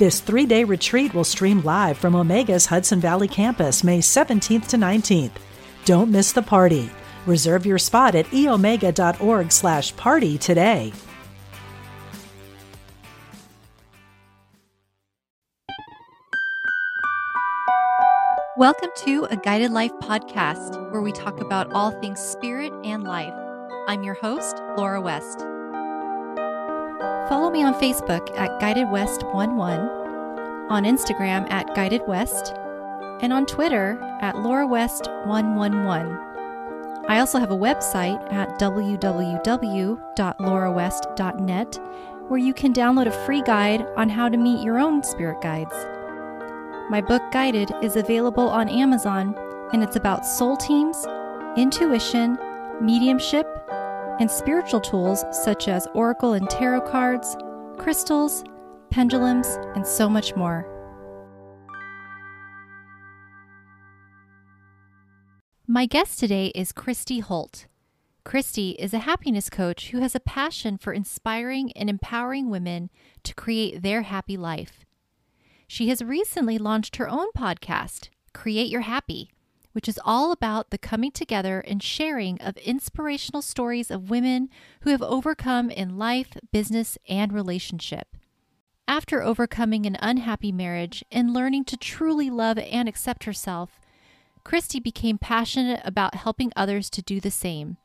This three day retreat will stream live from Omega's Hudson Valley campus May 17th to 19th. Don't miss the party. Reserve your spot at eomega.org slash party today. Welcome to a Guided Life podcast where we talk about all things spirit and life. I'm your host, Laura West. Follow me on Facebook at Guided West 11, on Instagram at Guided West, and on Twitter at Laura West 111. I also have a website at www.laurawest.net where you can download a free guide on how to meet your own spirit guides. My book Guided is available on Amazon and it's about soul teams, intuition, mediumship, and spiritual tools such as oracle and tarot cards, crystals, pendulums, and so much more. My guest today is Christy Holt. Christy is a happiness coach who has a passion for inspiring and empowering women to create their happy life. She has recently launched her own podcast, Create Your Happy, which is all about the coming together and sharing of inspirational stories of women who have overcome in life, business, and relationship. After overcoming an unhappy marriage and learning to truly love and accept herself, Christy became passionate about helping others to do the same.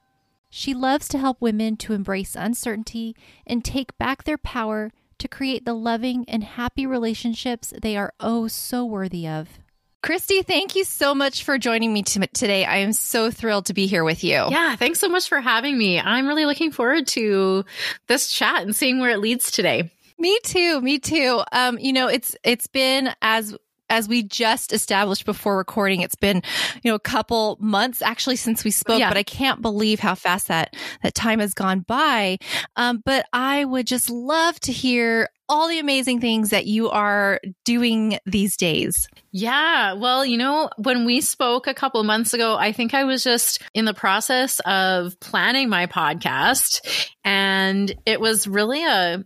She loves to help women to embrace uncertainty and take back their power to create the loving and happy relationships they are oh so worthy of. Christy, thank you so much for joining me t- today. I am so thrilled to be here with you. Yeah, thanks so much for having me. I'm really looking forward to this chat and seeing where it leads today. Me too. Me too. Um, you know, it's it's been as as we just established before recording, it's been, you know, a couple months actually since we spoke, yeah. but I can't believe how fast that, that time has gone by. Um, but I would just love to hear all the amazing things that you are doing these days. Yeah. Well, you know, when we spoke a couple months ago, I think I was just in the process of planning my podcast and it was really a,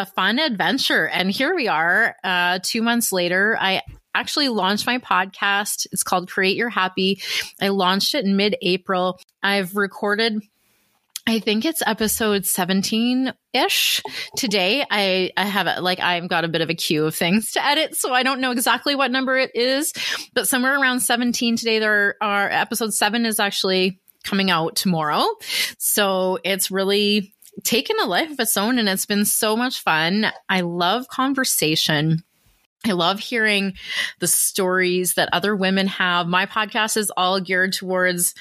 a fun adventure. And here we are, uh, two months later. I actually launched my podcast. It's called Create Your Happy. I launched it in mid April. I've recorded I think it's episode 17 ish today. I, I have like, I've got a bit of a queue of things to edit. So I don't know exactly what number it is, but somewhere around 17 today, there are episode seven is actually coming out tomorrow. So it's really taken a life of its own and it's been so much fun. I love conversation. I love hearing the stories that other women have. My podcast is all geared towards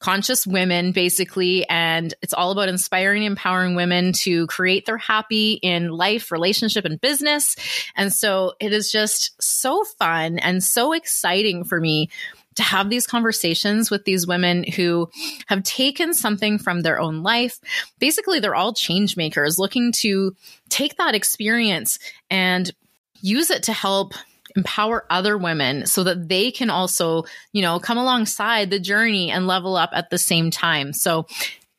conscious women basically and it's all about inspiring and empowering women to create their happy in life relationship and business and so it is just so fun and so exciting for me to have these conversations with these women who have taken something from their own life. Basically, they're all change makers looking to take that experience and use it to help empower other women so that they can also, you know, come alongside the journey and level up at the same time. So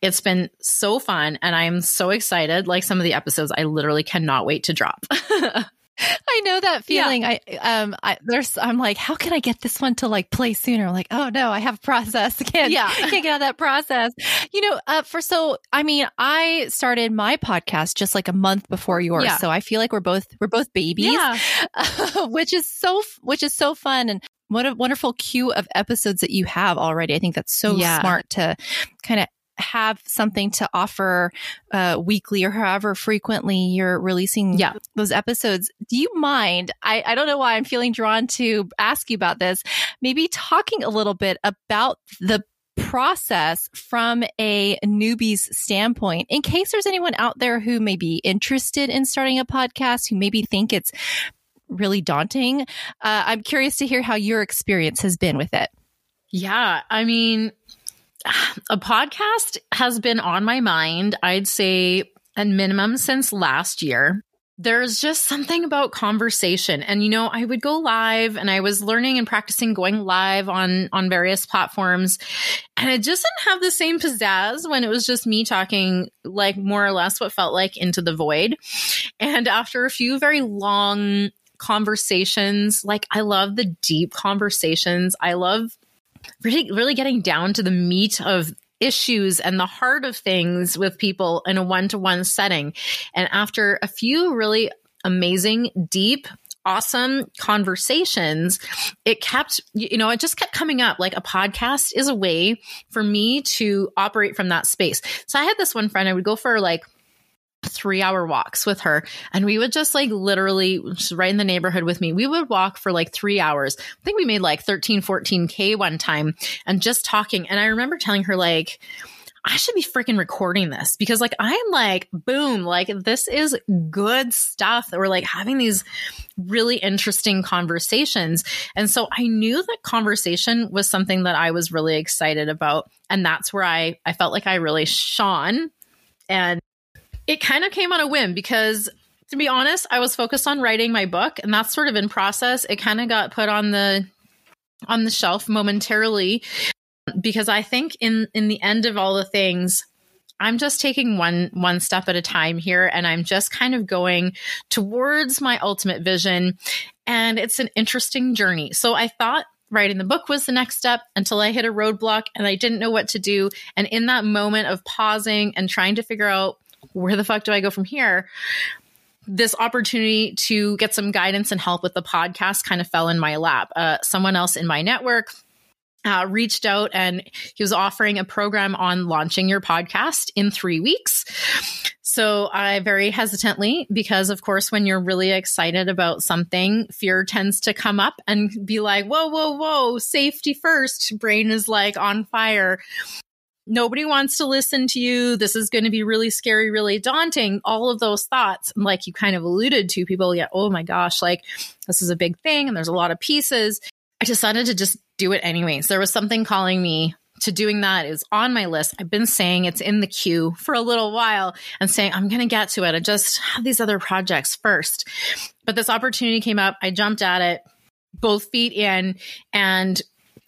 it's been so fun and I'm so excited. Like some of the episodes, I literally cannot wait to drop. I know that feeling. Yeah. I um I there's I'm like, how can I get this one to like play sooner? I'm like, oh no, I have a process. I can't yeah. can't get out of that process. You know, uh for so I mean, I started my podcast just like a month before yours. Yeah. So I feel like we're both we're both babies. Yeah. Uh, which is so which is so fun. And what a wonderful queue of episodes that you have already. I think that's so yeah. smart to kind of have something to offer uh, weekly or however frequently you're releasing yeah. those episodes, do you mind? I, I don't know why I'm feeling drawn to ask you about this. Maybe talking a little bit about the process from a newbie's standpoint in case there's anyone out there who may be interested in starting a podcast who maybe think it's really daunting. Uh, I'm curious to hear how your experience has been with it. Yeah. I mean, a podcast has been on my mind, I'd say, at minimum since last year. There's just something about conversation. And you know i would go live and i was learning and practicing going live on on various platforms. And it just didn't have the same pizzazz when it was just me talking like more or less what felt like into the void. And after a few very long conversations like i love the deep conversations. I love really really getting down to the meat of issues and the heart of things with people in a one to one setting. And after a few really amazing, deep, awesome conversations, it kept, you know, it just kept coming up. Like a podcast is a way for me to operate from that space. So I had this one friend, I would go for like three hour walks with her. And we would just like literally right in the neighborhood with me we would walk for like three hours. I think we made like 13 14k one time and just talking. And i remember telling her like I should be freaking recording this because like I'm like boom like this is good stuff. That we're like having these really interesting conversations. And so I knew that conversation was something that I was really excited about. And that's where I I felt like I really shone. And it kind of came on a whim because to be honest, I was focused on writing my book and that's sort of in process. It kind of got put on the on the shelf momentarily because I think in in the end of all the things I'm just taking one one step at a time here and I'm just kind of going towards my ultimate vision and it's an interesting journey. So I thought writing the book was the next step until I hit a roadblock and I didn't know what to do and in that moment of pausing and trying to figure out where the fuck do I go from here? This opportunity to get some guidance and help with the podcast kind of fell in my lap. Uh, someone else in my network uh, reached out and he was offering a program on launching your podcast in three weeks. So I very hesitantly, because of course, when you're really excited about something, fear tends to come up and be like, whoa, whoa, whoa, safety first. Brain is like on fire nobody wants to listen to you. This is going to be really scary, really daunting. All of those thoughts, like you kind of alluded to, people get, oh my gosh, like this is a big thing and there's a lot of pieces. I decided to just do it anyways. There was something calling me to doing that is on my list. I've been saying it's in the queue for a little while and saying I'm going to get to it. I just have these other projects first. But this opportunity came up. I jumped at it both feet in and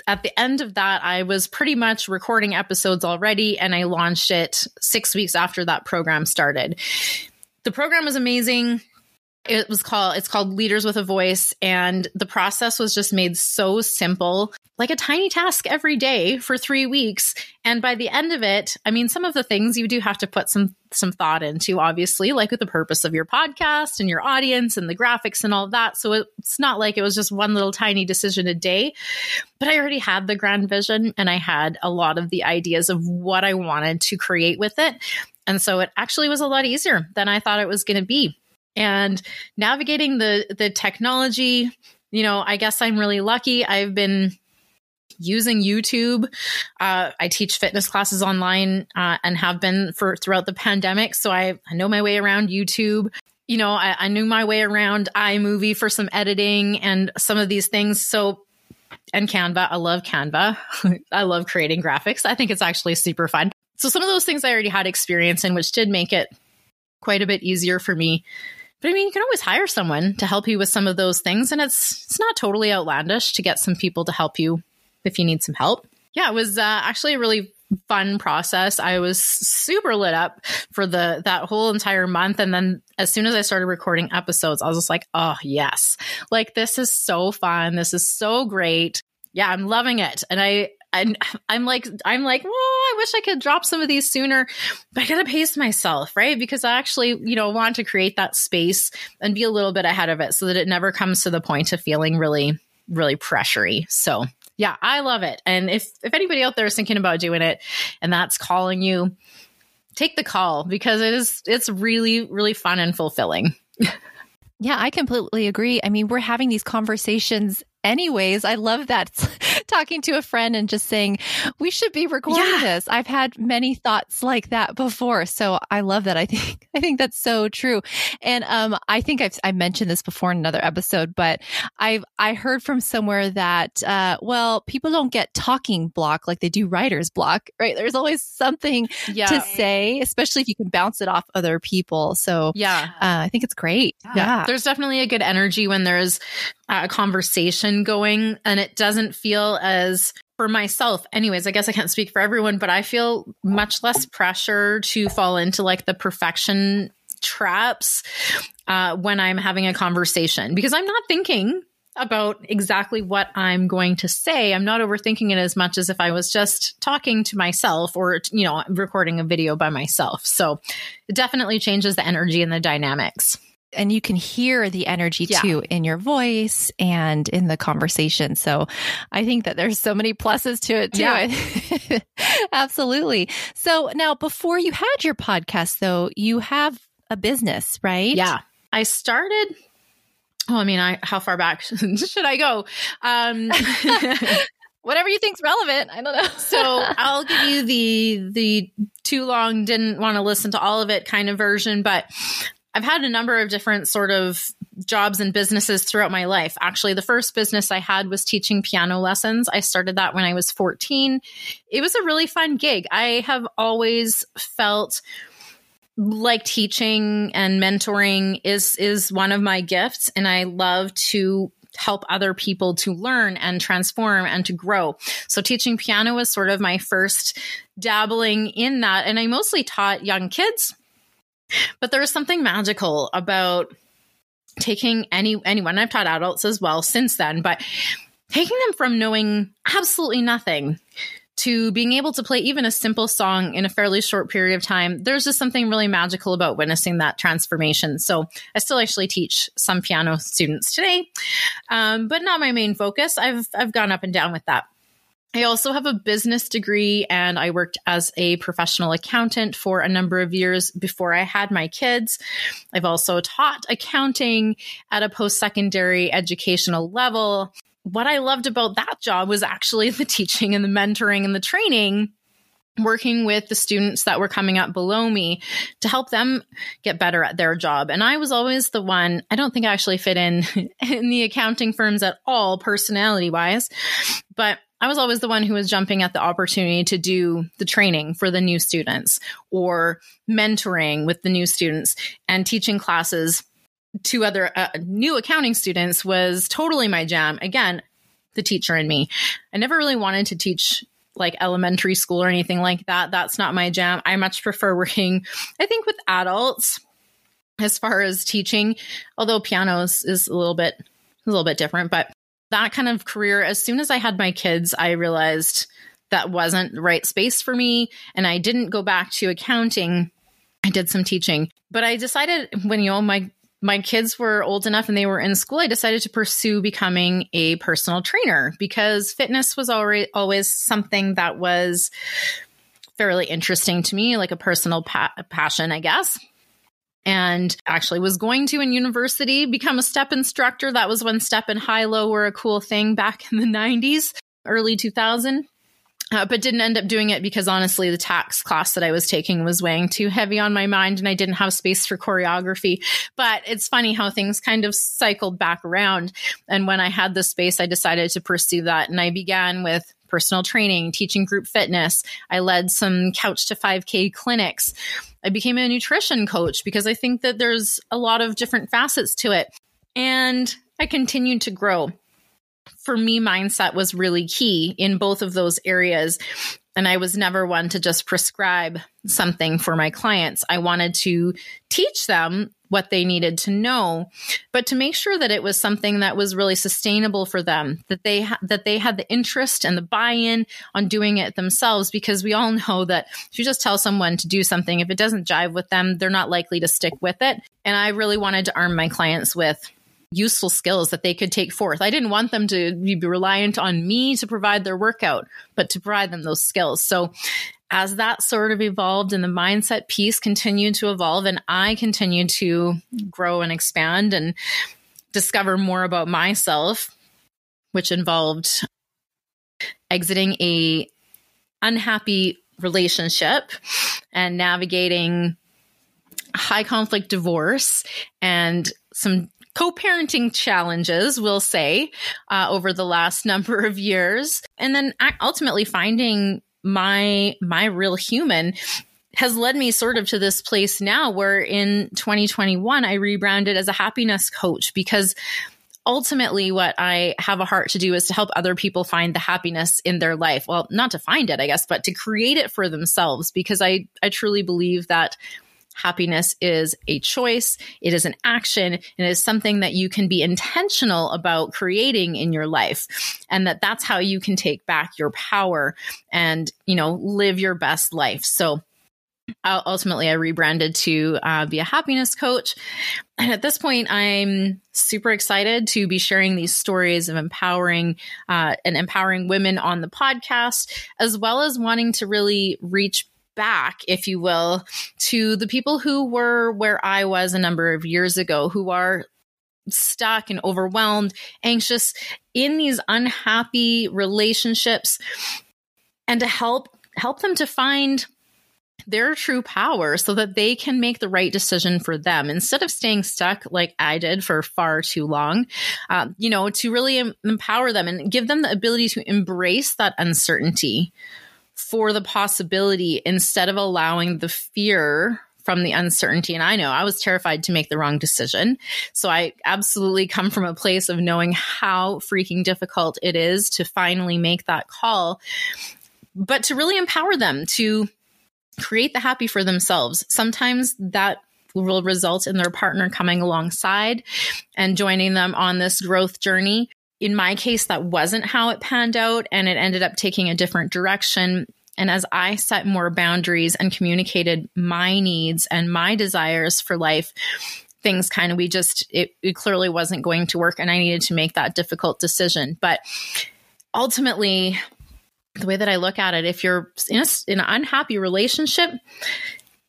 at the end of that, I was pretty much recording episodes already, and I launched it six weeks after that program started. The program was amazing it was called it's called leaders with a voice and the process was just made so simple like a tiny task every day for 3 weeks. And by the end of it i mean some of the things you do have to put some some thought into obviously like with the purpose of your podcast and your audience and the graphics and all that. So it's not like it was just one little tiny decision a day but i already had the grand vision and i had a lot of the ideas of what i wanted to create with it. And so it actually was a lot easier than i thought it was going to be and navigating the the technology you know i guess i'm really lucky. I've been using youtube. Uh, i teach fitness classes online uh, and have been for throughout the pandemic. So I, I know my way around youtube. You know I, I knew my way around imovie for some editing and some of these things. So and canva. I love canva. I love creating graphics. I think it's actually super fun. So some of those things i already had experience in which did make it quite a bit easier for me but I mean, you can always hire someone to help you with some of those things, and it's it's not totally outlandish to get some people to help you if you need some help. Yeah, it was uh, actually a really fun process. I was super lit up for the that whole entire month and then as soon as I started recording episodes, I was just like, "Oh, yes. Like this is so fun. This is so great." Yeah, I'm loving it. And I and I'm like, I'm like, well, I wish I could drop some of these sooner, but I gotta pace myself, right? Because I actually, you know, want to create that space and be a little bit ahead of it so that it never comes to the point of feeling really, really pressury. So yeah, I love it. And if if anybody out there is thinking about doing it and that's calling you, take the call because it is it's really, really fun and fulfilling. Yeah, I completely agree. I mean, we're having these conversations anyways. I love that talking to a friend and just saying, we should be recording Yeah. this. I've had many thoughts like that before. So I love that. I think, I think that's so true. And, um, I think I've, I mentioned this before in another episode, but I've, I heard from somewhere that, uh, well, people don't get talking block like they do writer's block, right? There's always something Yeah. to say, especially if you can bounce it off other people. So, yeah. uh, I think it's great. Yeah. There's definitely a good energy when there's a conversation going and it doesn't feel as for myself anyways i guess i can't speak for everyone but i feel much less pressure to fall into like the perfection traps uh, when i'm having a conversation. Because i'm not thinking about exactly what i'm going to say. I'm not overthinking it as much as if i was just talking to myself or you know recording a video by myself. So it definitely changes the energy and the dynamics and you can hear the energy Yeah. too in your voice and in the conversation. So I think that there's so many pluses to it too. Yeah. Absolutely. So now before you had your podcast though, you have a business, right? Yeah. I started Oh, I mean, I how far back should I go? Um Whatever you think's relevant. I don't know. so I'll give you the the too long didn't want to listen to all of it kind of version, but I've had a number of different sort of jobs and businesses throughout my life. Actually, the first business I had was teaching piano lessons. I started that when I was 14. It was a really fun gig. I have always felt like teaching and mentoring is is one of my gifts and I love to help other people to learn and transform and to grow. So teaching piano was sort of my first dabbling in that and I mostly taught young kids. But there was something magical about taking any anyone I've taught adults as well since then, but taking them from knowing absolutely nothing to being able to play even a simple song in a fairly short period of time, there's just something really magical about witnessing that transformation. So I still actually teach some piano students today, um, but not my main focus. I've I've gone up and down with that. I also have a business degree and I worked as a professional accountant for a number of years before I had my kids. I've also taught accounting at a post secondary educational level what I loved about that job was actually the teaching and the mentoring and the training working with the students that were coming up below me to help them get better at their job and i was always the one i don't think i actually fit in in the accounting firms at all personality wise but I was always the one who was jumping at the opportunity to do the training for the new students or mentoring with the new students and teaching classes to other uh, new accounting students was totally my jam. Again, the teacher in me. I never really wanted to teach like elementary school or anything like that. That's not my jam. I much prefer working, I think, with adults as far as teaching, although piano is, is a little bit a little bit different, but that kind of career, as soon as I had my kids, I realized that wasn't the right space for me. And I didn't go back to accounting. I did some teaching, but I decided when, you know, my my kids were old enough and they were in school, I decided to pursue becoming a personal trainer because fitness was already always something that was fairly interesting to me, like a personal pa- passion, I guess. And actually was going to in university become a step instructor. That was when step and high low were a cool thing back in the 90s, early 2000 uh, but didn't end up doing it because honestly, the tax class that I was taking was weighing too heavy on my mind and I didn't have space for choreography. But it's funny how things kind of cycled back around. And when I had the space, I decided to pursue that. And I began with personal training, teaching group fitness. I led some couch to 5K clinics. I became a nutrition coach because I think that there's a lot of different facets to it. And I continued to grow for me, mindset was really key in both of those areas. And I was never one to just prescribe something for my clients. I wanted to teach them what they needed to know, but to make sure that it was something that was really sustainable for them, that they ha- that they had the interest and the buy-in on doing it themselves because we all know that if you just tell someone to do something if it doesn't jive with them, they're not likely to stick with it. And I really wanted to arm my clients with useful skills that they could take forth. I didn't want them to be reliant on me to provide their workout, but to provide them those skills. So as that sort of evolved and the mindset piece continued to evolve and I continued to grow and expand and discover more about myself, which involved exiting a unhappy relationship and navigating high conflict divorce and some co-parenting challenges we'll say uh, over the last number of years. And then ultimately finding my my real human has led me sort of to this place now where in 2021 I rebranded as a happiness coach because ultimately what I have a heart to do is to help other people find the happiness in their life. Well, not to find it, I guess, but to create it for themselves because I I truly believe that happiness is a choice, it is an action, it is something that you can be intentional about creating in your life and that that's how you can take back your power and, you know, live your best life. So ultimately I rebranded to uh, be a happiness coach. And at this point, I'm super excited to be sharing these stories of empowering uh, and empowering women on the podcast, as well as wanting to really reach back, if you will, to the people who were where I was a number of years ago, who are stuck and overwhelmed, anxious in these unhappy relationships, and to help help them to find their true power so that they can make the right decision for them instead of staying stuck like I did for far too long. Uh, you know, to really em- empower them and give them the ability to embrace that uncertainty for the possibility instead of allowing the fear from the uncertainty. And I know I was terrified to make the wrong decision. So I absolutely come from a place of knowing how freaking difficult it is to finally make that call, but to really empower them to create the happy for themselves. Sometimes that will result in their partner coming alongside and joining them on this growth journey. In my case, that wasn't how it panned out, and it ended up taking a different direction. And as I set more boundaries and communicated my needs and my desires for life, things kind of, we just, it, it clearly wasn't going to work. And I needed to make that difficult decision. But ultimately, the way that I look at it, if you're in, a, in an unhappy relationship,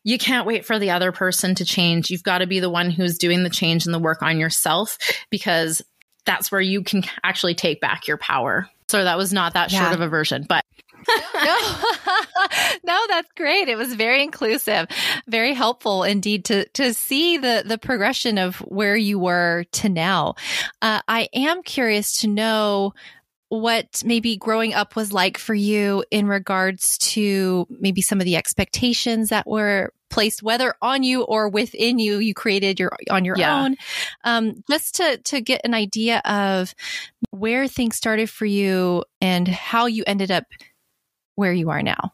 you can't wait for the other person to change. You've got to be the one who's doing the change and the work on yourself because that's where you can actually take back your power. So that was not that yeah. short of a version, but no. no, that's great. It was very inclusive, very helpful indeed to to see the the progression of where you were to now. Uh, I am curious to know what maybe growing up was like for you in regards to maybe some of the expectations that were placed whether on you or within you you created your on your yeah. own um, just to to get an idea of where things started for you and how you ended up where you are now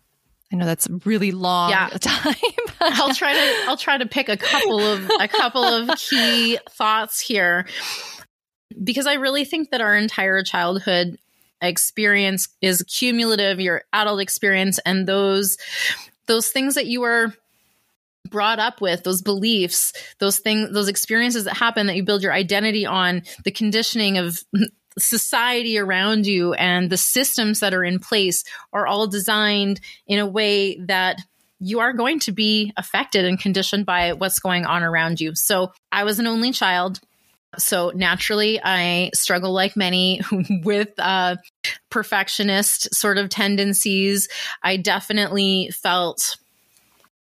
I know that's really long yeah. time. I'll try to I'll try to pick a couple of a couple of key thoughts here because I really think that our entire childhood experience is cumulative, your adult experience, and those those things that you were brought up with those beliefs those things those experiences that happen that you build your identity on the conditioning of society around you and the systems that are in place are all designed in a way that you are going to be affected and conditioned by what's going on around you. So I was an only child. So naturally, I struggle like many with uh, perfectionist sort of tendencies. I definitely felt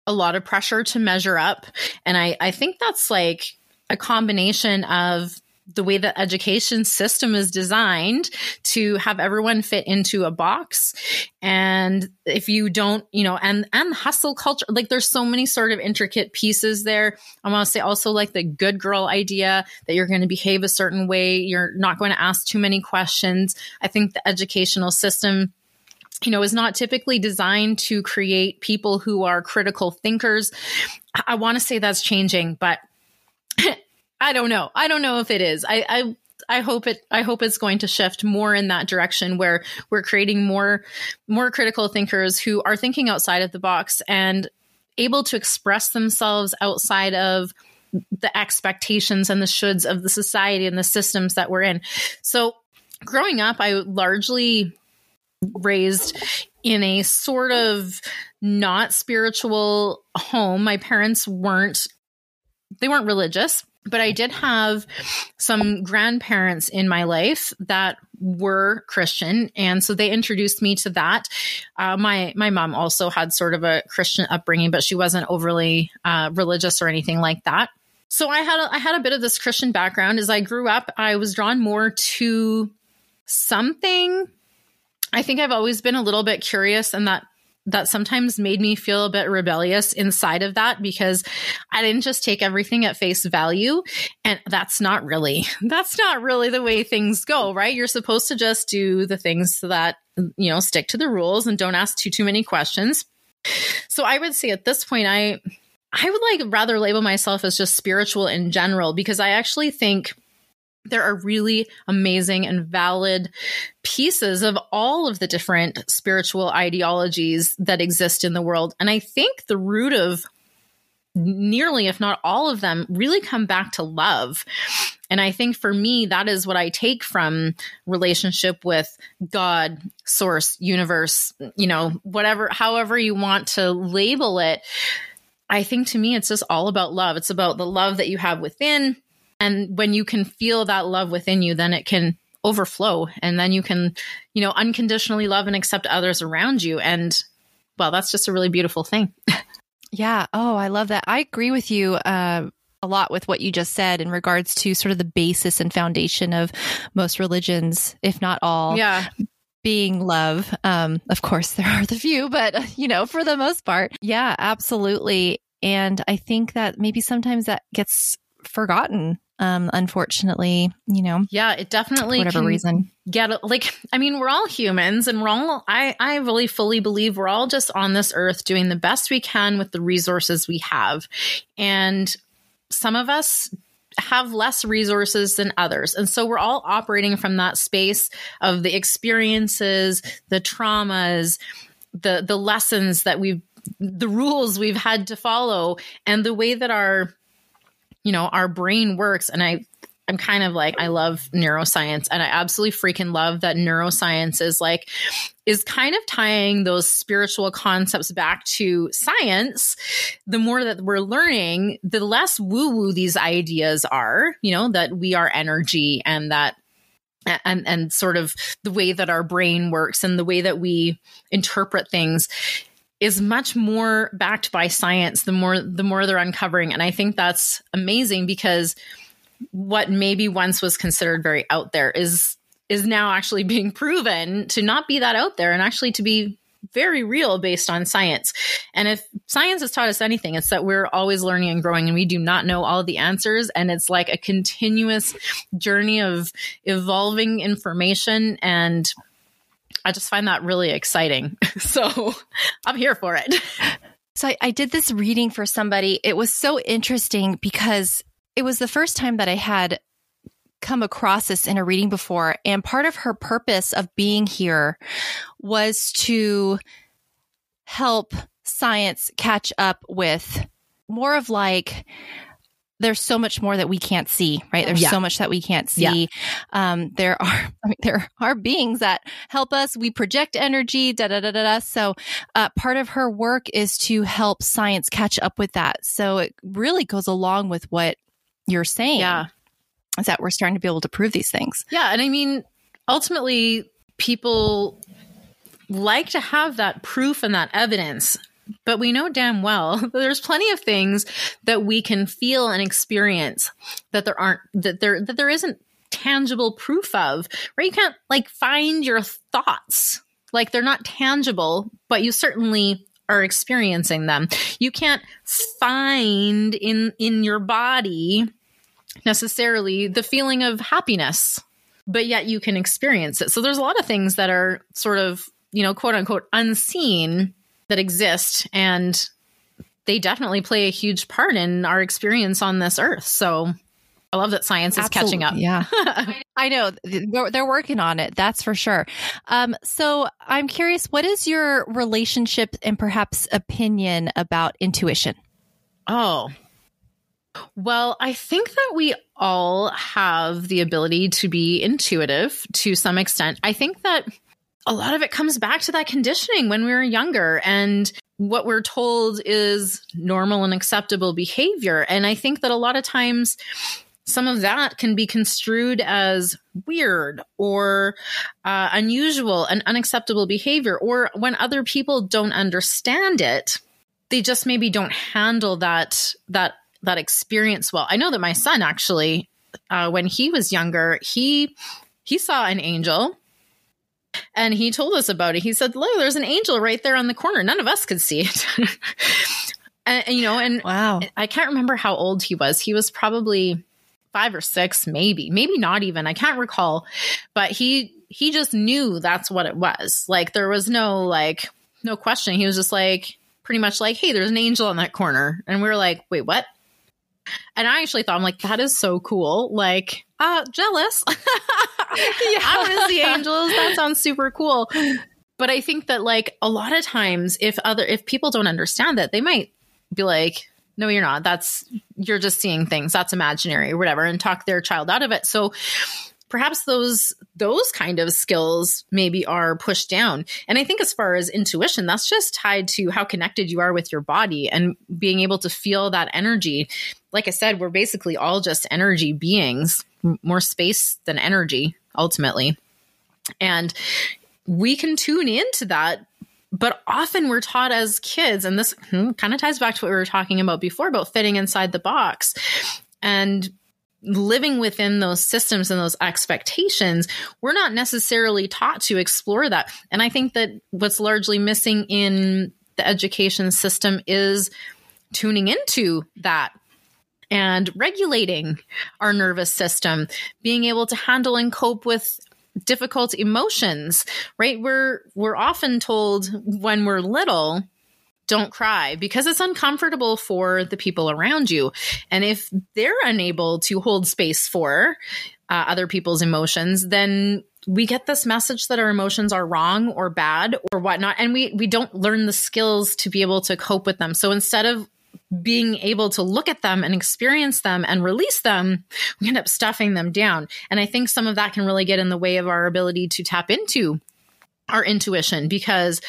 a lot of pressure to measure up. And I, I think that's like a combination of the way the education system is designed to have everyone fit into a box. And if you don't you know and and hustle culture like there's so many sort of intricate pieces there. I want to say also like the good girl idea that you're going to behave a certain way. You're not going to ask too many questions. I think the educational system you know, is not typically designed to create people who are critical thinkers. I want to say that's changing, but I don't know. I don't know if it is. I, I I hope it I hope it's going to shift more in that direction where we're creating more more critical thinkers who are thinking outside of the box and able to express themselves outside of the expectations and the shoulds of the society and the systems that we're in. So growing up I largely raised in a sort of not spiritual home. My parents weren't they weren't religious but I did have some grandparents in my life that were Christian, and so they introduced me to that. Uh, my my mom also had sort of a Christian upbringing, but she wasn't overly uh, religious or anything like that. So I had a, I had a bit of this Christian background. As I grew up, I was drawn more to something. I think I've always been a little bit curious, and that that sometimes made me feel a bit rebellious inside of that because I didn't just take everything at face value. And that's not really, that's not really the way things go, right? You're supposed to just do the things that, you know, stick to the rules and don't ask too, too many questions. So I would say at this point, I, I would like rather label myself as just spiritual in general because I actually think there are really amazing and valid pieces of all of the different spiritual ideologies that exist in the world. And I think the root of nearly, if not all of them, really come back to love. And I think for me, that is what I take from relationship with God, source, universe, you know, whatever, however you want to label it. I think to me, it's just all about love. It's about the love that you have within and when you can feel that love within you, then it can overflow and then you can, you know, unconditionally love and accept others around you. And well, that's just a really beautiful thing. yeah. Oh, I love that. I agree with you. Uh, a lot with what you just said in regards to sort of the basis and foundation of most religions, if not all. Yeah being love. Um, of course, there are the few, but you know, for the most part, yeah, absolutely. And I think that maybe sometimes that gets forgotten um unfortunately you know yeah it definitely whatever reason. get like i mean we're all humans and we're all i i really fully believe we're all just on this earth doing the best we can with the resources we have. And some of us have less resources than others. And so we're all operating from that space of the experiences the traumas the the lessons that we've the rules we've had to follow and the way that our you know, our brain works. And I, I'm kind of like, I love neuroscience and I absolutely freaking love that neuroscience is like, is kind of tying those spiritual concepts back to science. The more that we're learning, the less woo woo these ideas are, you know, that we are energy and that and and sort of the way that our brain works and the way that we interpret things is much more backed by science the more the more they're uncovering and i think that's amazing because what maybe once was considered very out there is is now actually being proven to not be that out there and actually to be very real based on science. And if science has taught us anything, it's that we're always learning and growing and we do not know all the answers. And it's like a continuous journey of evolving information and I just find that really exciting. so I'm here for it. So I, I did this reading for somebody. It was so interesting because it was the first time that I had come across this in a reading before. And part of her purpose of being here was to help science catch up with more of like there's so much more that we can't see, right? There's yeah. so much that we can't see. Yeah. Um, there are, I mean, there are beings that help us. We project energy, da da da da da. So, uh, part of her work is to help science catch up with that. So it really goes along with what you're saying. Yeah. Is that we're starting to be able to prove these things. Yeah. And I mean, ultimately, people like to have that proof and that evidence but we know damn well there's plenty of things that we can feel and experience that there aren't that there that there isn't tangible proof of right? You can't like find your thoughts. Like they're not tangible but you certainly are experiencing them. You can't find in in your body necessarily the feeling of happiness but yet you can experience it. So there's a lot of things that are sort of you know quote unquote unseen that exist and they definitely play a huge part in our experience on this earth. So I love that science is Absolutely. catching up. Yeah. I know they're, working on it. That's for sure. Um, so I'm curious, what is your relationship and perhaps opinion about intuition? Oh, well, I think that we all have the ability to be intuitive to some extent. I think that a lot of it comes back to that conditioning when we were younger and what we're told is normal and acceptable behavior. And I think that a lot of times some of that can be construed as weird or uh, unusual and unacceptable behavior. Or when other people don't understand it, they just maybe don't handle that that that experience well. I know that my son actually, uh, when he was younger, he he saw an angel and he told us about it. He said, "Look, there's an angel right there on the corner. None of us could see it." and, you know, and wow, I can't remember how old he was. He was probably five or six, maybe, maybe not even. I can't recall, but he he just knew that's what it was. Like there was no like no question. He was just like pretty much like, "Hey, there's an angel on that corner," and we were like, "Wait, what?" And I actually thought, I'm like, that is so cool. Like, uh, jealous. I want to see angels. That sounds super cool. But I think that like a lot of times, if other if people don't understand that, they might be like, no, you're not. That's you're just seeing things. That's imaginary or whatever, and talk their child out of it. So perhaps those those kind of skills maybe are pushed down and i think as far as intuition that's just tied to how connected you are with your body and being able to feel that energy like i said we're basically all just energy beings more space than energy ultimately and we can tune into that but often we're taught as kids and this hmm, kind of ties back to what we were talking about before about fitting inside the box and living within those systems and those expectations, we're not necessarily taught to explore that. And I think that what's largely missing in the education system is tuning into that and regulating our nervous system, being able to handle and cope with difficult emotions, right? We're we're often told when we're little don't cry because it's uncomfortable for the people around you. And if they're unable to hold space for uh, other people's emotions, then we get this message that our emotions are wrong or bad or whatnot. And we, we don't learn the skills to be able to cope with them. So instead of being able to look at them and experience them and release them, we end up stuffing them down. And I think some of that can really get in the way of our ability to tap into our intuition because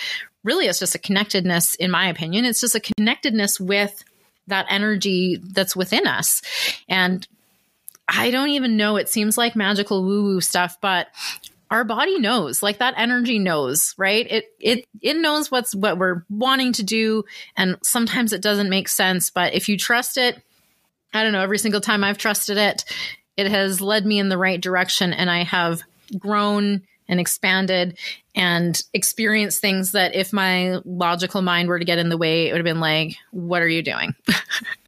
really it's just a connectedness, in my opinion. It's just a connectedness with that energy that's within us. And I don't even know, it seems like magical woo woo stuff, but our body knows like that energy knows right it it it knows what's what we're wanting to do and sometimes it doesn't make sense but if you trust it i don't know every single time i've trusted it it has led me in the right direction and i have grown and expanded and experienced things that if my logical mind were to get in the way, it would have been like, what are you doing?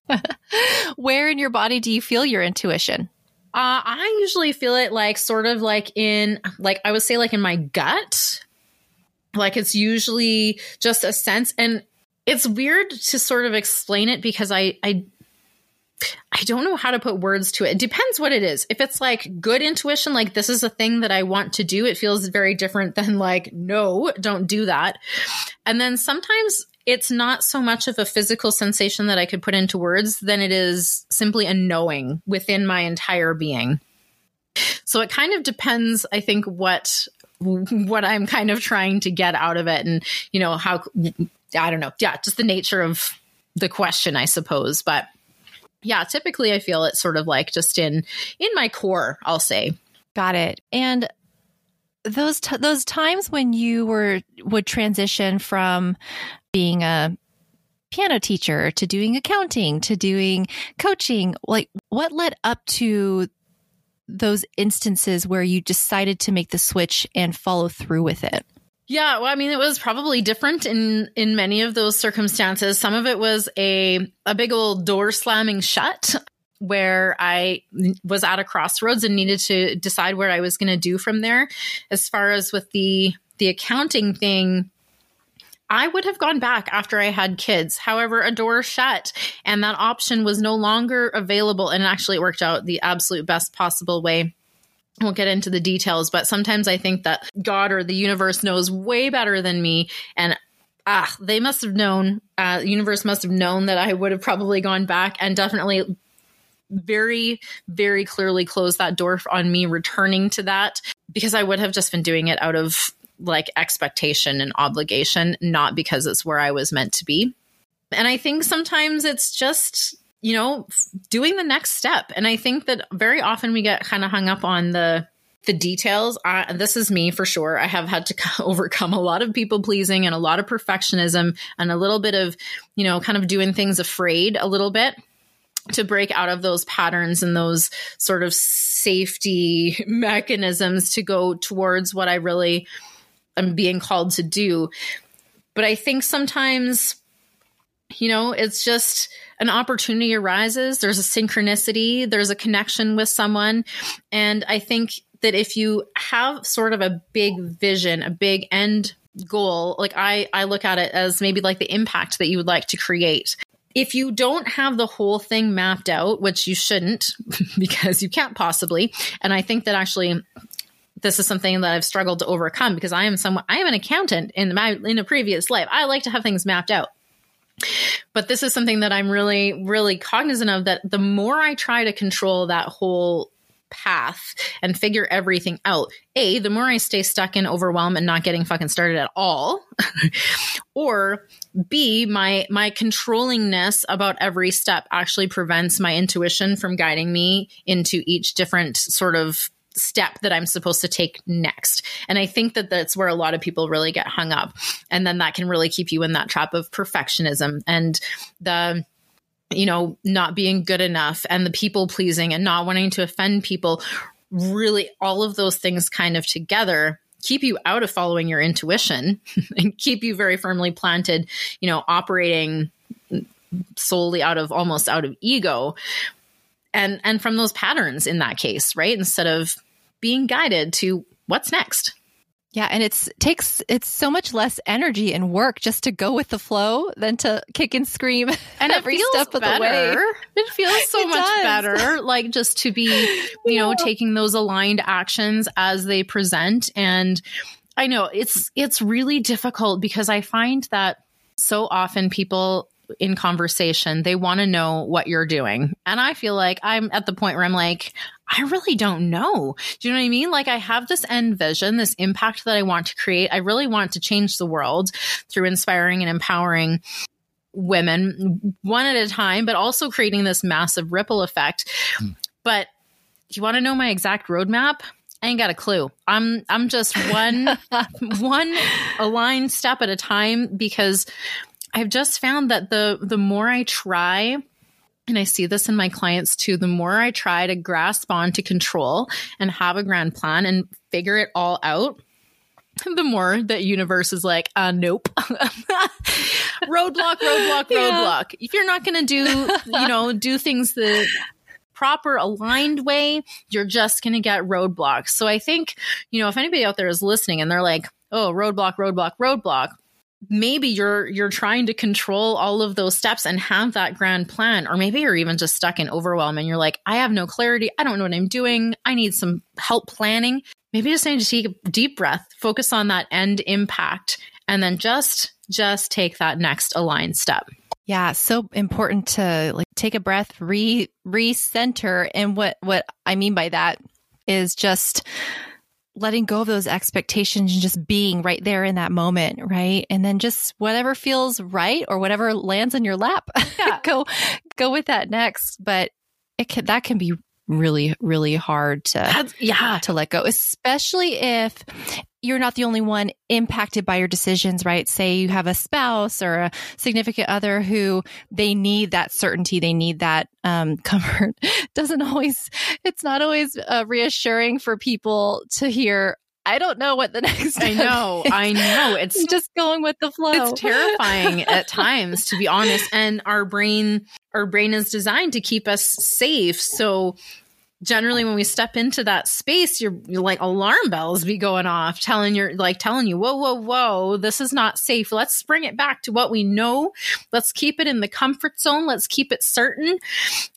Where in your body do you feel your intuition? Uh, I usually feel it like sort of like in, like, I would say like in my gut. Like it's usually just a sense. And it's weird to sort of explain it because I, I, I don't know how to put words to it. It depends what it is. If it's like good intuition, like this is a thing that I want to do, it feels very different than like, no, don't do that. And then sometimes it's not so much of a physical sensation that I could put into words than it is simply a knowing within my entire being. So it kind of depends, I think, what what I'm kind of trying to get out of it and you know how I don't know. Yeah, just the nature of the question, I suppose. But yeah, typically I feel it sort of like just in in my core, I'll say. Got it. And those t- those times when you were would transition from being a piano teacher to doing accounting to doing coaching, like what led up to those instances where you decided to make the switch and follow through with it? Yeah, well, I mean, it was probably different in in many of those circumstances. Some of it was a a big old door slamming shut where I was at a crossroads and needed to decide where I was going to do from there. As far as with the the accounting thing, I would have gone back after I had kids. However, a door shut and that option was no longer available and actually it worked out the absolute best possible way won't get into the details, but sometimes I think that God or the universe knows way better than me. And ah, they must have known, uh, the universe must have known that I would have probably gone back and definitely very, very clearly closed that door on me returning to that because I would have just been doing it out of like expectation and obligation, not because it's where I was meant to be. And I think sometimes it's just you know, doing the next step. And I think that very often we get kind of hung up on the the details. Uh, this is me for sure. I have had to overcome a lot of people pleasing and a lot of perfectionism and a little bit of, you know, kind of doing things afraid a little bit to break out of those patterns and those sort of safety mechanisms to go towards what I really am being called to do. But I think sometimes, you know, it's just an opportunity arises, there's a synchronicity, there's a connection with someone. And I think that if you have sort of a big vision, a big end goal, like I, I look at it as maybe like the impact that you would like to create if you don't have the whole thing mapped out, which you shouldn't because you can't possibly, and I think that actually this is something that I've struggled to overcome because I am someone I am an accountant in my in a previous life. I like to have things mapped out. But this is something that I'm really really cognizant of that the more I try to control that whole path and figure everything out. A, the more I stay stuck in overwhelm and not getting fucking started at all. or B, my my controllingness about every step actually prevents my intuition from guiding me into each different sort of step that I'm supposed to take next. And I think that that's where a lot of people really get hung up. And then that can really keep you in that trap of perfectionism and the you know, not being good enough and the people pleasing and not wanting to offend people, really all of those things kind of together keep you out of following your intuition and keep you very firmly planted, you know, operating solely out of almost out of ego and and from those patterns in that case, right? Instead of being guided to what's next. Yeah, and it's takes it's so much less energy and work just to go with the flow than to kick and scream and every step of the way. It feels so it much does. better, like just to be, you yeah. know, taking those aligned actions as they present. And I know it's it's really difficult because I find that so often people in conversation, they want to know what you're doing. And I feel like I'm at the point where I'm like, I really don't know. Do you know what I mean? Like I have this end vision, this impact that I want to create. I really want to change the world through inspiring and empowering women one at a time, but also creating this massive ripple effect. Hmm. But do you want to know my exact roadmap? I ain't got a clue. I'm I'm just one one aligned step at a time because I've just found that the the more I try and I see this in my clients too. The more I try to grasp on to control and have a grand plan and figure it all out, the more that universe is like, uh, nope. roadblock, roadblock, roadblock. Yeah. If you're not going to do, you know, do things the proper aligned way, you're just going to get roadblocks. So I think, you know, if anybody out there is listening and they're like, oh, roadblock, roadblock, roadblock, maybe you're you're trying to control all of those steps and have that grand plan or maybe you're even just stuck in overwhelm and you're like i have no clarity. I don't know what i'm doing. I need some help planning. Maybe just need to take a deep breath focus on that end impact and then just just take that next aligned step. Yeah, so important to like take a breath, re recenter. And what what I mean by that is just letting go of those expectations and just being right there in that moment, right? And then just whatever feels right or whatever lands in your lap, yeah. go go with that next. But it can that can be really really hard to That's, yeah to let go especially if you're not the only one impacted by your decisions, right? Say you have a spouse or a significant other who they need that certainty, they need that um, comfort. Doesn't always, it's not always uh, reassuring for people to hear. I don't know what the next. I know, I know. It's just going with the flow. It's terrifying at times, to be honest. And our brain, our brain is designed to keep us safe. So generally when we step into that space you're, you're, like alarm bells be going off telling you like telling you whoa whoa whoa this is not safe. Let's bring it back to what we know. Let's keep it in the comfort zone. Let's keep it certain.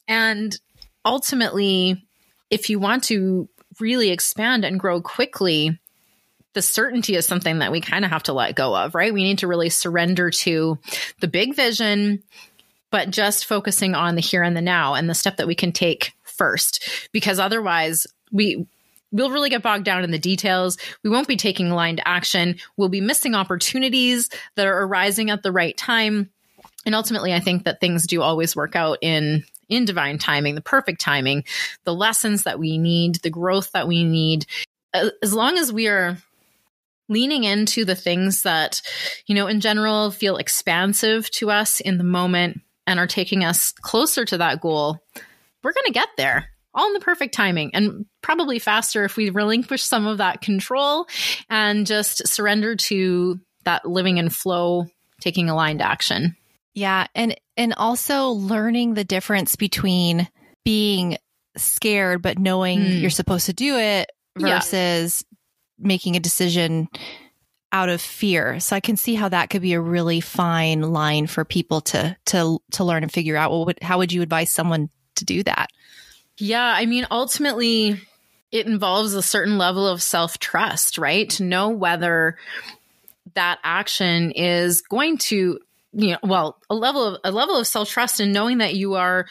And ultimately if you want to really expand and grow quickly the certainty is something that we kind of have to let go of right? We need to really surrender to the big vision but just focusing on the here and the now and the step that we can take first because otherwise we we'll really get bogged down in the details. We won't be taking aligned action. We'll be missing opportunities that are arising at the right time. And ultimately, I think that things do always work out in in divine timing, the perfect timing, the lessons that we need, the growth that we need. As long as we are leaning into the things that, you know, in general feel expansive to us in the moment and are taking us closer to that goal, we're going to get there all in the perfect timing and probably faster if we relinquish some of that control and just surrender to that living in flow, taking aligned action. Yeah, and and also learning the difference between being scared but knowing mm. you're supposed to do it versus yeah. making a decision out of fear. So I can see how that could be a really fine line for people to to to learn and figure out. Well, what, how would you advise someone to do that? Yeah, I mean, ultimately, it involves a certain level of self trust, right? To know whether that action is going to, you know, well, a level of a level of self trust and knowing that you are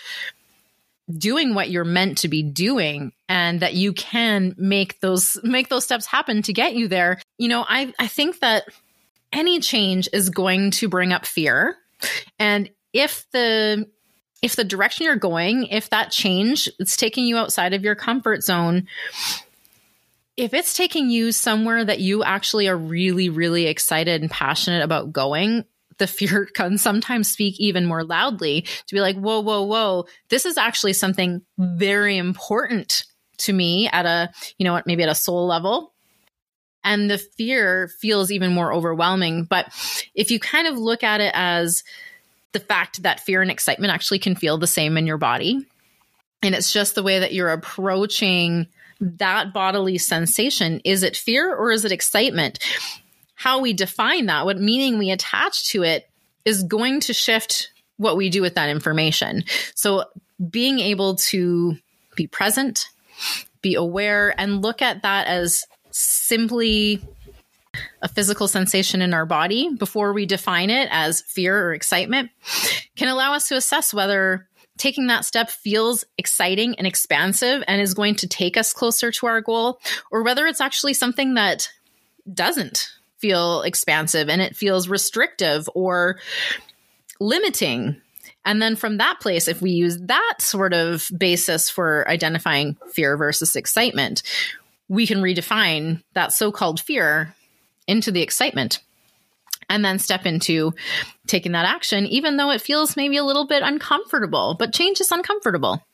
doing what you're meant to be doing and that you can make those make those steps happen to get you there. You know, I I think that any change is going to bring up fear. And if the if the direction you're going, if that change it's taking you outside of your comfort zone, if it's taking you somewhere that you actually are really, really excited and passionate about going, the fear can sometimes speak even more loudly to be like, whoa, whoa, whoa, this is actually something very important to me at a, you know what, maybe at a soul level. And the fear feels even more overwhelming. But if you kind of look at it as the fact that fear and excitement actually can feel the same in your body. And it's just the way that you're approaching that bodily sensation. Is it fear or is it excitement? How we define that, what meaning we attach to it, is going to shift what we do with that information. So being able to be present, be aware, and look at that as simply a physical sensation in our body before we define it as fear or excitement can allow us to assess whether taking that step feels exciting and expansive and is going to take us closer to our goal, or whether it's actually something that doesn't feel expansive and it feels restrictive or limiting. And then from that place, if we use that sort of basis for identifying fear versus excitement, we can redefine that so called fear into the excitement and then step into taking that action, even though it feels maybe a little bit uncomfortable. But change is uncomfortable.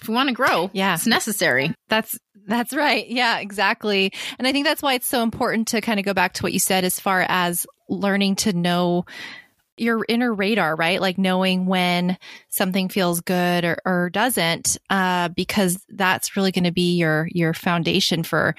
If we want to grow, yeah, it's necessary. That's that's right. Yeah, exactly. And I think that's why it's so important to kind of go back to what you said as far as learning to know your inner radar, right? Like knowing when something feels good or, or doesn't, uh, because that's really going to be your your foundation for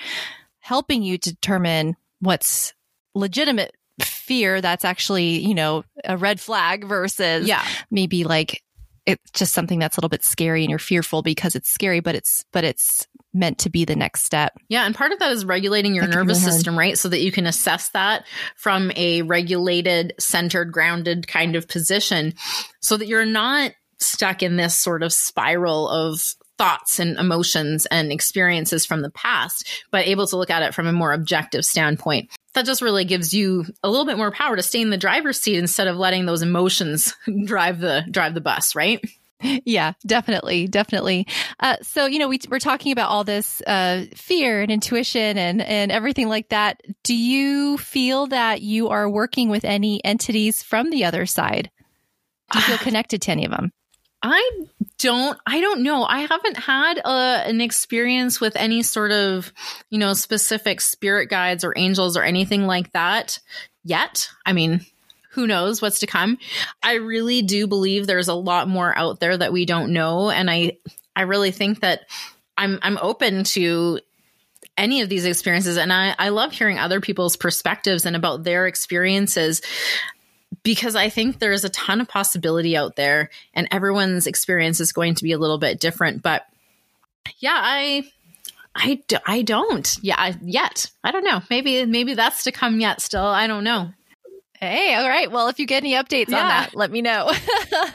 helping you determine what's legitimate fear that's actually, you know, a red flag versus yeah. maybe like it's just something that's a little bit scary and you're fearful because it's scary, but it's but it's meant to be the next step. Yeah, and part of that is regulating your nervous system, right? So that you can assess that from a regulated, centered, grounded kind of position so that you're not stuck in this sort of spiral of thoughts and emotions and experiences from the past, but able to look at it from a more objective standpoint. That just really gives you a little bit more power to stay in the driver's seat instead of letting those emotions drive the drive the bus, right? Yeah, definitely, definitely. Uh, so you know, we, we're talking about all this uh, fear and intuition and and everything like that. Do you feel that you are working with any entities from the other side? Do you feel connected to any of them? I don't I don't know. I haven't had a, an experience with any sort of, you know, specific spirit guides or angels or anything like that yet. I mean, who knows what's to come. I really do believe there's a lot more out there that we don't know and I I really think that I'm I'm open to any of these experiences and I I love hearing other people's perspectives and about their experiences because I think there's a ton of possibility out there and everyone's experience is going to be a little bit different. But yeah, I. I, I don't. Yeah, yet. I don't know. Maybe maybe that's to come yet still. I don't know. Hey, all right. Well, if you get any updates yeah. on that, let me know.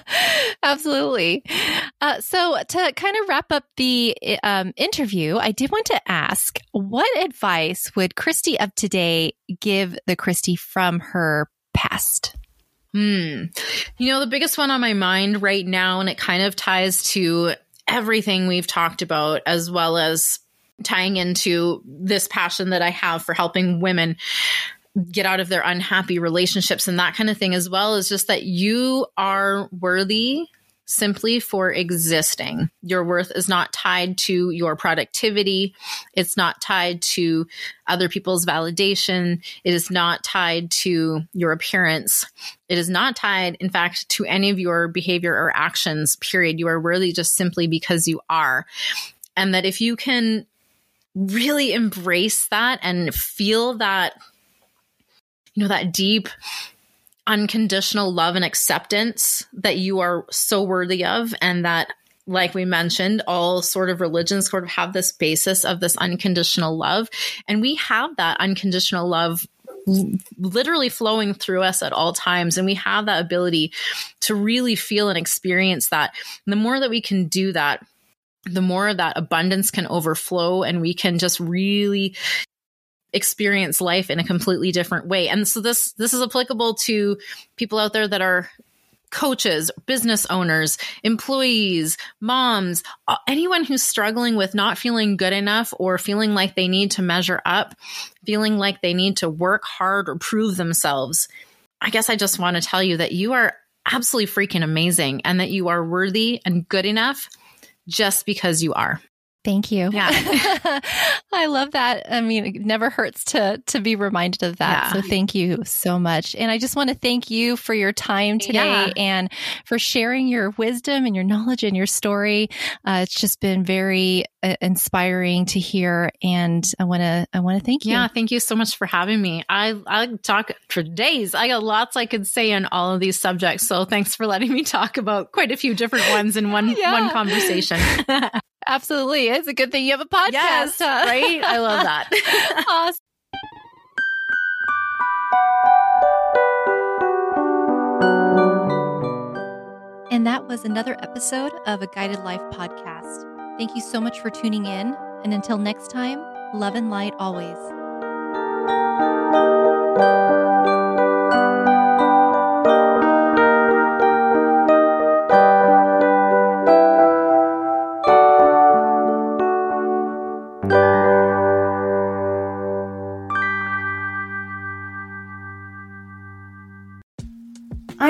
Absolutely. Uh, so, to kind of wrap up the um, interview, I did want to ask what advice would Christy of today give the Christy from her past? Hmm. You know, the biggest one on my mind right now, and it kind of ties to everything we've talked about, as well as tying into this passion that I have for helping women get out of their unhappy relationships and that kind of thing, as well as just that you are worthy simply for existing. Your worth is not tied to your productivity. It's not tied to other people's validation. It is not tied to your appearance. It is not tied, in fact, to any of your behavior or actions, period. You are worthy just simply because you are. And that if you can really embrace that and feel that, you know, that deep, unconditional love and acceptance that you are so worthy of and that like we mentioned all sort of religions sort of have this basis of this unconditional love. And we have that unconditional love literally flowing through us at all times. And we have that ability to really feel and experience that. And the more that we can do that the more that abundance can overflow and we can just really experience life in a completely different way. And so this this is applicable to people out there that are coaches, business owners, employees, moms, anyone who's struggling with not feeling good enough or feeling like they need to measure up, feeling like they need to work hard or prove themselves. I guess I just want to tell you that you are absolutely freaking amazing and that you are worthy and good enough just because you are. Thank you. Yeah. I love that. I mean, it never hurts to to be reminded of that. Yeah. So thank you so much. And I just want to thank you for your time today yeah. and for sharing your wisdom and your knowledge and your story. Uh, it's just been very uh, inspiring to hear and I want to I want to thank you. Yeah, thank you so much for having me. I I talk for days. I got lots I could say on all of these subjects. So thanks for letting me talk about quite a few different ones in one yeah. one conversation. Absolutely. It's a good thing you have a podcast, yes, huh? right? I love that. awesome. And that was another episode of a Guided Life podcast. Thank you so much for tuning in. And until next time, love and light always.